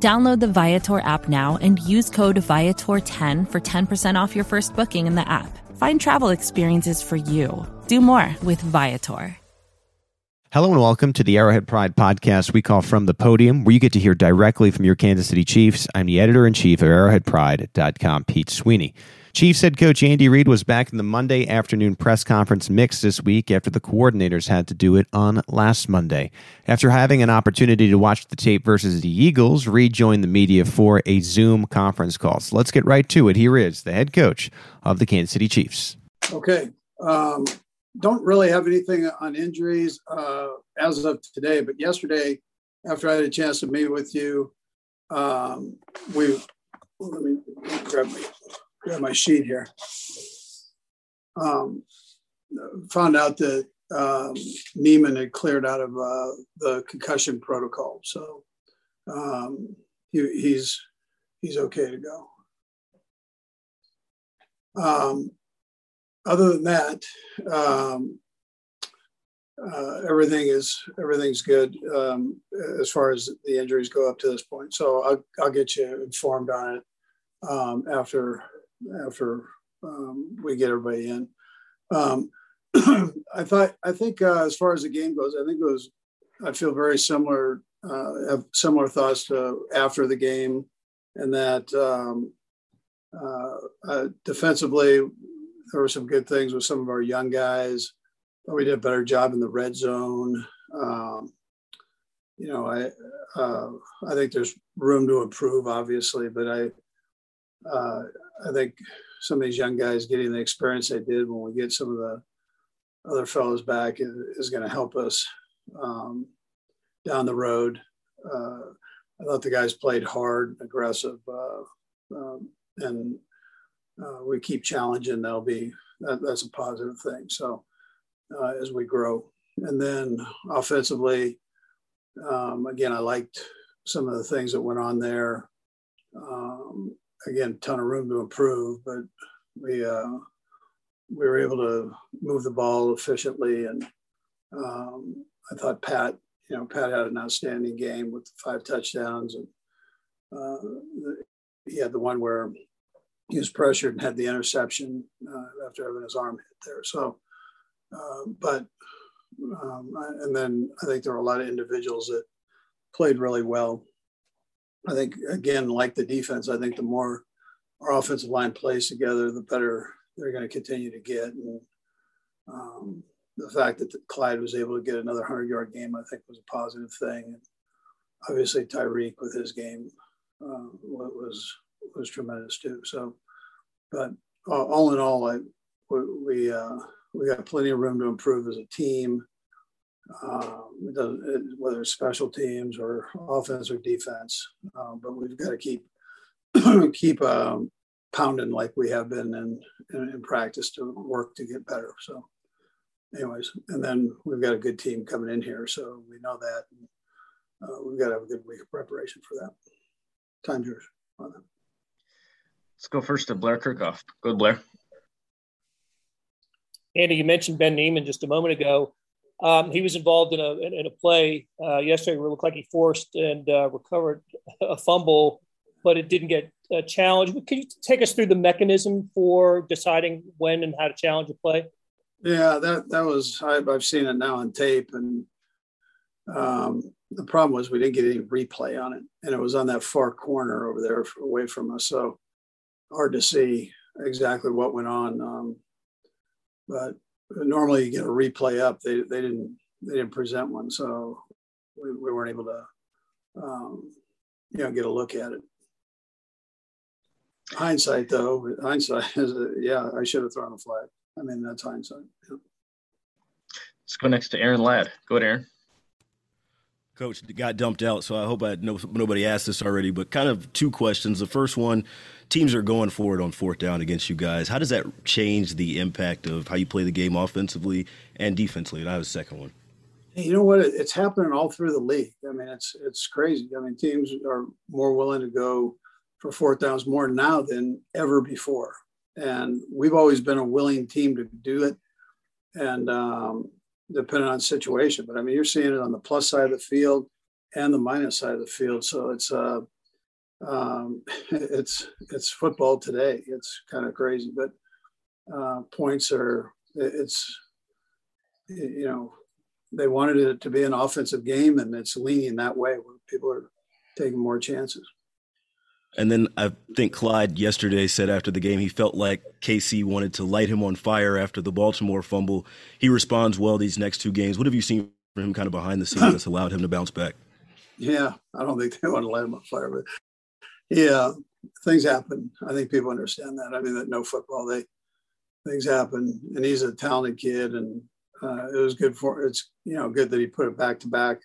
Download the Viator app now and use code Viator10 for 10% off your first booking in the app. Find travel experiences for you. Do more with Viator. Hello and welcome to the Arrowhead Pride podcast we call From the Podium, where you get to hear directly from your Kansas City Chiefs. I'm the editor in chief of arrowheadpride.com, Pete Sweeney. Chiefs head coach Andy Reid was back in the Monday afternoon press conference mix this week after the coordinators had to do it on last Monday. After having an opportunity to watch the tape versus the Eagles, Reid joined the media for a Zoom conference call. So let's get right to it. Here is the head coach of the Kansas City Chiefs. Okay. Um, don't really have anything on injuries uh, as of today, but yesterday, after I had a chance to meet with you, um, we let me grab my, grab my sheet here. Um, found out that um, Niemann had cleared out of uh, the concussion protocol, so um, he, he's he's okay to go. Um, other than that, um, uh, everything is everything's good um, as far as the injuries go up to this point. So I'll, I'll get you informed on it um, after after um, we get everybody in. Um, I thought I think uh, as far as the game goes, I think it was I feel very similar uh, have similar thoughts to after the game, and that um, uh, uh, defensively there were some good things with some of our young guys. We did a better job in the red zone. Um, you know, I uh, I think there's room to improve, obviously, but I uh, I think some of these young guys getting the experience they did when we get some of the other fellows back is, is going to help us um, down the road. Uh, I thought the guys played hard, aggressive, uh, um, and uh, we keep challenging, that'll be that, that's a positive thing. So uh, as we grow, and then offensively, um, again, I liked some of the things that went on there. Um, again, ton of room to improve, but we uh, we were able to move the ball efficiently, and um, I thought Pat, you know, Pat had an outstanding game with five touchdowns, and uh, he had the one where he was pressured and had the interception uh, after having his arm hit there. So, uh, but um, and then I think there were a lot of individuals that played really well. I think again, like the defense, I think the more our offensive line plays together, the better they're going to continue to get. And um, the fact that Clyde was able to get another hundred yard game, I think, was a positive thing. And obviously, Tyreek with his game uh, was was tremendous too. So, but all in all, I, we, uh, we got plenty of room to improve as a team. Um, it whether it's special teams or offense or defense, um, but we've got to keep keep um, pounding like we have been in, in, in practice to work to get better. So, anyways, and then we've got a good team coming in here, so we know that. And, uh, we've got to have a good week of preparation for that. Time's yours on that. Let's go first to Blair Kerkhoff. Go Blair. Andy, you mentioned Ben Niemann just a moment ago. Um, he was involved in a in, a play uh, yesterday where it looked like he forced and uh, recovered a fumble, but it didn't get uh, challenged. Can you take us through the mechanism for deciding when and how to challenge a play? Yeah, that that was I've, I've seen it now on tape, and um, the problem was we didn't get any replay on it, and it was on that far corner over there away from us. So hard to see exactly what went on. Um, but normally you get a replay up. They, they didn't they didn't present one, so we, we weren't able to um, you know get a look at it. Hindsight, though, hindsight is a, yeah, I should have thrown a flag. I mean, that's hindsight. Yeah. Let's go next to Aaron Ladd. Go ahead, Aaron. Coach got dumped out, so I hope I nobody asked this already. But kind of two questions. The first one: teams are going for it on fourth down against you guys. How does that change the impact of how you play the game offensively and defensively? And I have a second one. You know what? It's happening all through the league. I mean, it's it's crazy. I mean, teams are more willing to go for fourth downs more now than ever before, and we've always been a willing team to do it. And um, depending on situation. But I mean, you're seeing it on the plus side of the field and the minus side of the field. So it's uh, um, it's it's football today. It's kind of crazy, but uh, points are it's you know they wanted it to be an offensive game, and it's leaning that way where people are taking more chances. And then I think Clyde yesterday said after the game he felt like KC wanted to light him on fire after the Baltimore fumble. He responds well these next two games. What have you seen from him kind of behind the scenes that's allowed him to bounce back? Yeah, I don't think they want to light him on fire, but yeah, things happen. I think people understand that. I mean, that no football, they things happen, and he's a talented kid, and uh, it was good for it's you know good that he put it back to back,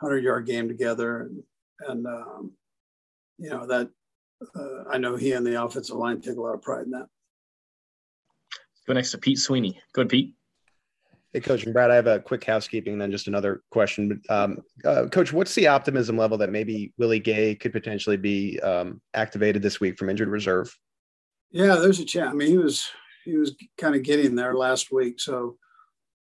hundred yard game together, and and um, you know that uh, I know he and the offensive line take a lot of pride in that. Let's go next to Pete Sweeney. Go ahead, Pete. Hey, Coach and Brad, I have a quick housekeeping, then just another question. Um, uh, Coach, what's the optimism level that maybe Willie Gay could potentially be um, activated this week from injured reserve? Yeah, there's a chance. I mean, he was he was kind of getting there last week, so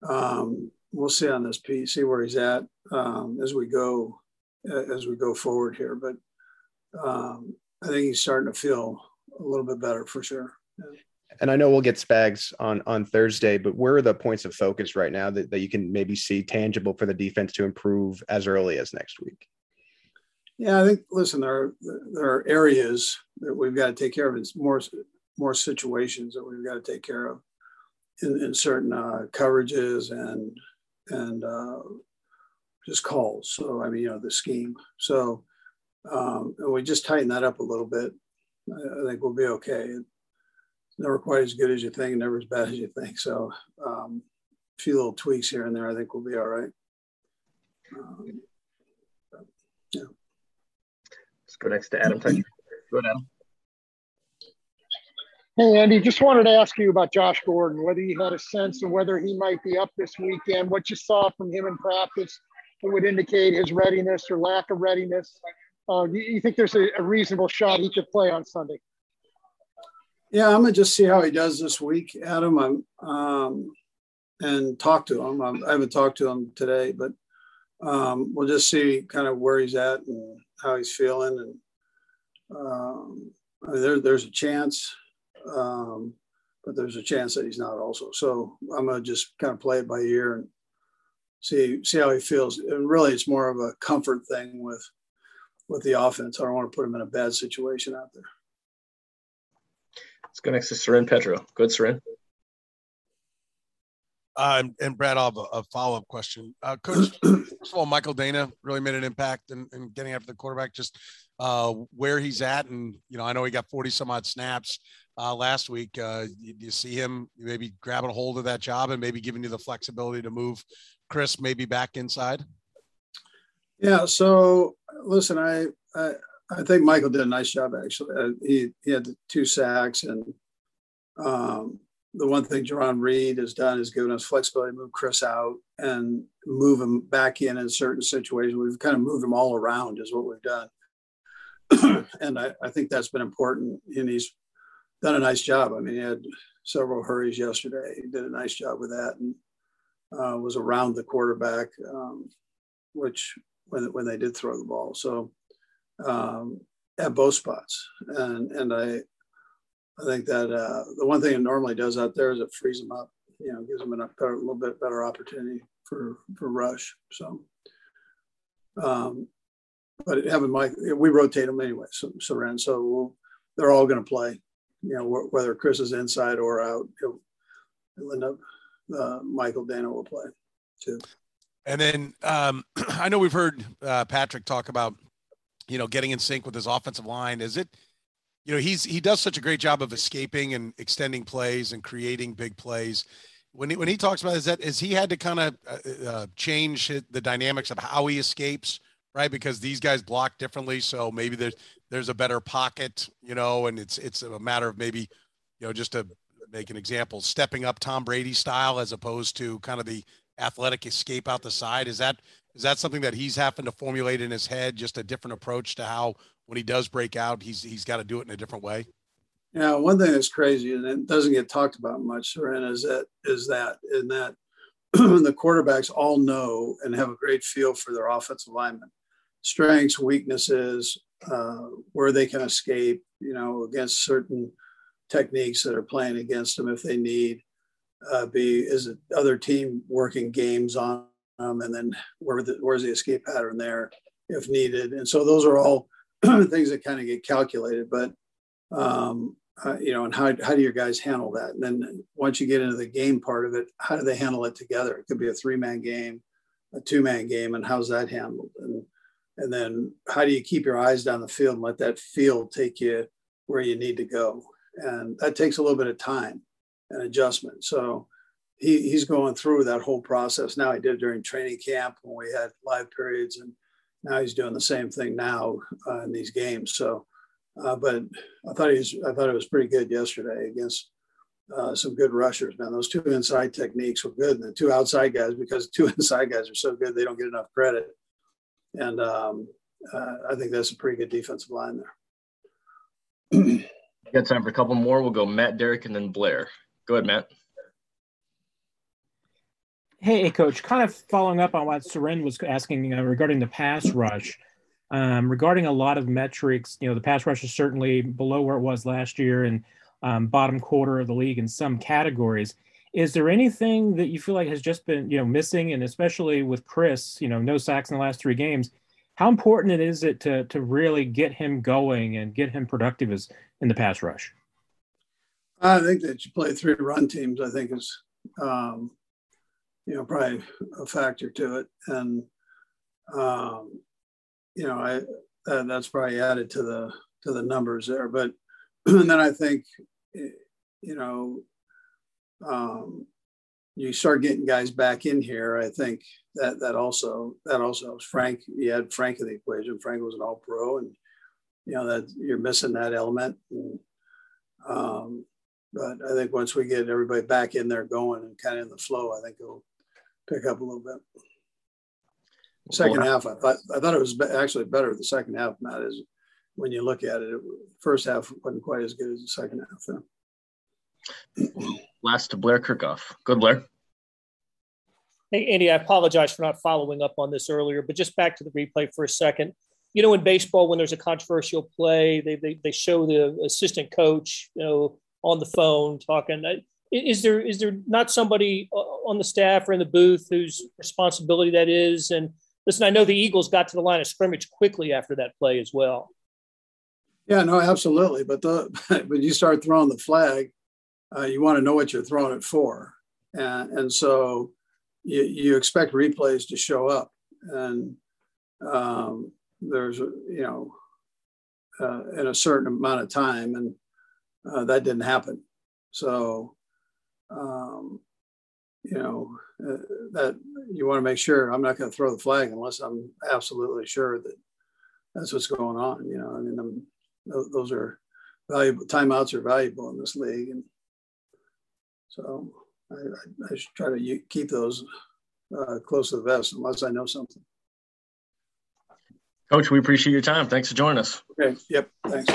um, we'll see on this piece, see where he's at um, as we go as we go forward here. But um, I think he's starting to feel a little bit better for sure. Yeah. And I know we'll get Spags on on Thursday, but where are the points of focus right now that, that you can maybe see tangible for the defense to improve as early as next week? Yeah, I think listen, there are there are areas that we've got to take care of. It's more more situations that we've got to take care of in, in certain uh, coverages and and uh, just calls. So I mean, you know, the scheme. So um, and we just tighten that up a little bit, I, I think we'll be okay. It's never quite as good as you think, never as bad as you think. So um, a few little tweaks here and there, I think we'll be all right. Um, yeah. Let's go next to Adam Go ahead, Adam. Hey, Andy, just wanted to ask you about Josh Gordon, whether you had a sense of whether he might be up this weekend, what you saw from him in practice that would indicate his readiness or lack of readiness, uh, you, think there's a, a, reasonable shot he could play on Sunday? Yeah, I'm gonna just see how he does this week, Adam. I'm um, and talk to him. I'm, I have not talked to him today, but um, we'll just see kind of where he's at and how he's feeling. And um, I mean, there, there's a chance, um, but there's a chance that he's not also. So I'm gonna just kind of play it by ear and see see how he feels. And really, it's more of a comfort thing with with the offense. I don't want to put them in a bad situation out there. Let's go next to Soren Petro. Good, Soren. Uh, and Brad, I'll have a, a follow up question. Uh, Coach, first of all, Michael Danna really made an impact in, in getting after the quarterback, just uh, where he's at. And, you know, I know he got 40 some odd snaps uh, last week. Uh, you, you, see him maybe grabbing a hold of that job and maybe giving you the flexibility to move Chris maybe back inside? Yeah. So listen, I, I, I think Michael did a nice job actually. Uh, he he had two sacks, and um, the one thing Jarran Reed has done is given us flexibility to move Chris out and move him back in in certain situations. We've kind of moved him all around, is what we've done, and I, I think that's been important. And he's done a nice job. I mean, he had several hurries yesterday. He did a nice job with that, and uh, was around the quarterback, um, which when when they did throw the ball. So um, at both spots, and and I I think that uh, the one thing it normally does out there is it frees them up. You know, gives them a, better, little bit better opportunity for for rush. So, um, but having Mike, we rotate them anyway. So, so, so we'll, they're all going to play. You know, whether Chris is inside or out, he'll, he'll end up. Uh, Michael Danna will play too. And then um, I know we've heard uh, Patrick talk about, you know, getting in sync with his offensive line. Is it, you know, he's he does such a great job of escaping and extending plays and creating big plays. When he, when he talks about is that is he had to kind of uh, uh, change the dynamics of how he escapes right? Because these guys block differently. So maybe there's there's a better pocket, you know, and it's it's a matter of maybe, you know, just to make an example, stepping up Tom Brady style as opposed to kind of the athletic escape out the side. Is that is that something that he's having to formulate in his head? Just a different approach to how when he does break out, he's he's got to do it in a different way. Yeah, one thing that's crazy and it doesn't get talked about much, Soren, is that is that in that the quarterbacks all know and have a great feel for their offensive linemen, strengths, weaknesses, uh, where they can escape, you know, against certain techniques that are playing against them if they need. Uh, be is it other team working games on them, and then where the, where's the escape pattern there if needed, and so those are all things that kind of get calculated. But um, uh, you know, and how, how do your guys handle that? And then once you get into the game part of it, how do they handle it together? It could be a three man game, a two man game, and how's that handled? And and then how do you keep your eyes down the field and let that field take you where you need to go? And that takes a little bit of time and adjustment. So he, he's going through that whole process now. He did during training camp when we had live periods, and now he's doing the same thing now uh, in these games. So uh, but I thought he was, I thought it was pretty good yesterday against uh, some good rushers. Man, those two inside techniques were good, and the two outside guys, because two inside guys are so good, they don't get enough credit. And um, uh, I think that's a pretty good defensive line there. got time for a couple more. We'll go Matt, Derek, and then Blair. Go ahead, Matt. Hey, coach. Kind of following up on what Soren was asking uh, regarding the pass rush. Um, regarding a lot of metrics, you know, the pass rush is certainly below where it was last year and um, bottom quarter of the league in some categories. Is there anything that you feel like has just been, you know, missing, and especially with Chris, you know, no sacks in the last three games? How important it is it to to really get him going and get him productive as in the pass rush? I think that you play three run teams. I think is, um, you know, probably a factor to it, and um, you know, I that's probably added to the to the numbers there. But and then I think, you know, um, you start getting guys back in here. I think that that also that also helps. Frank, you had Frank in the equation. Frank was an All Pro, and you know that you're missing that element. And, um, but I think once we get everybody back in there going and kind of in the flow, I think it'll pick up a little bit. Second half, I thought I thought it was actually better. The second half, Matt, is when you look at it. it first half wasn't quite as good as the second half. Though. Last to Blair Kerkhoff. Good, Blair. Hey, Andy, I apologize for not following up on this earlier, but just back to the replay for a second. You know, in baseball, when there's a controversial play, they, they, they show the assistant coach, you know, on the phone talking. Is there is there not somebody on the staff or in the booth whose responsibility that is? And Listen, I know the Eagles got to the line of scrimmage quickly after that play as well. Yeah, no, absolutely. But the when you start throwing the flag, uh, you want to know what you're throwing it for, and, and so you, you expect replays to show up, and um, there's you know uh, in a certain amount of time, and uh, that didn't happen. So um, you know uh, that you want to make sure I'm not going to throw the flag unless I'm absolutely sure that that's what's going on. You know, I mean, I'm, those are valuable. Timeouts are valuable in this league, and so I, I, I should try to keep those uh, close to the vest unless I know something. Coach, we appreciate your time. Thanks for joining us. Okay. Yep. Thanks.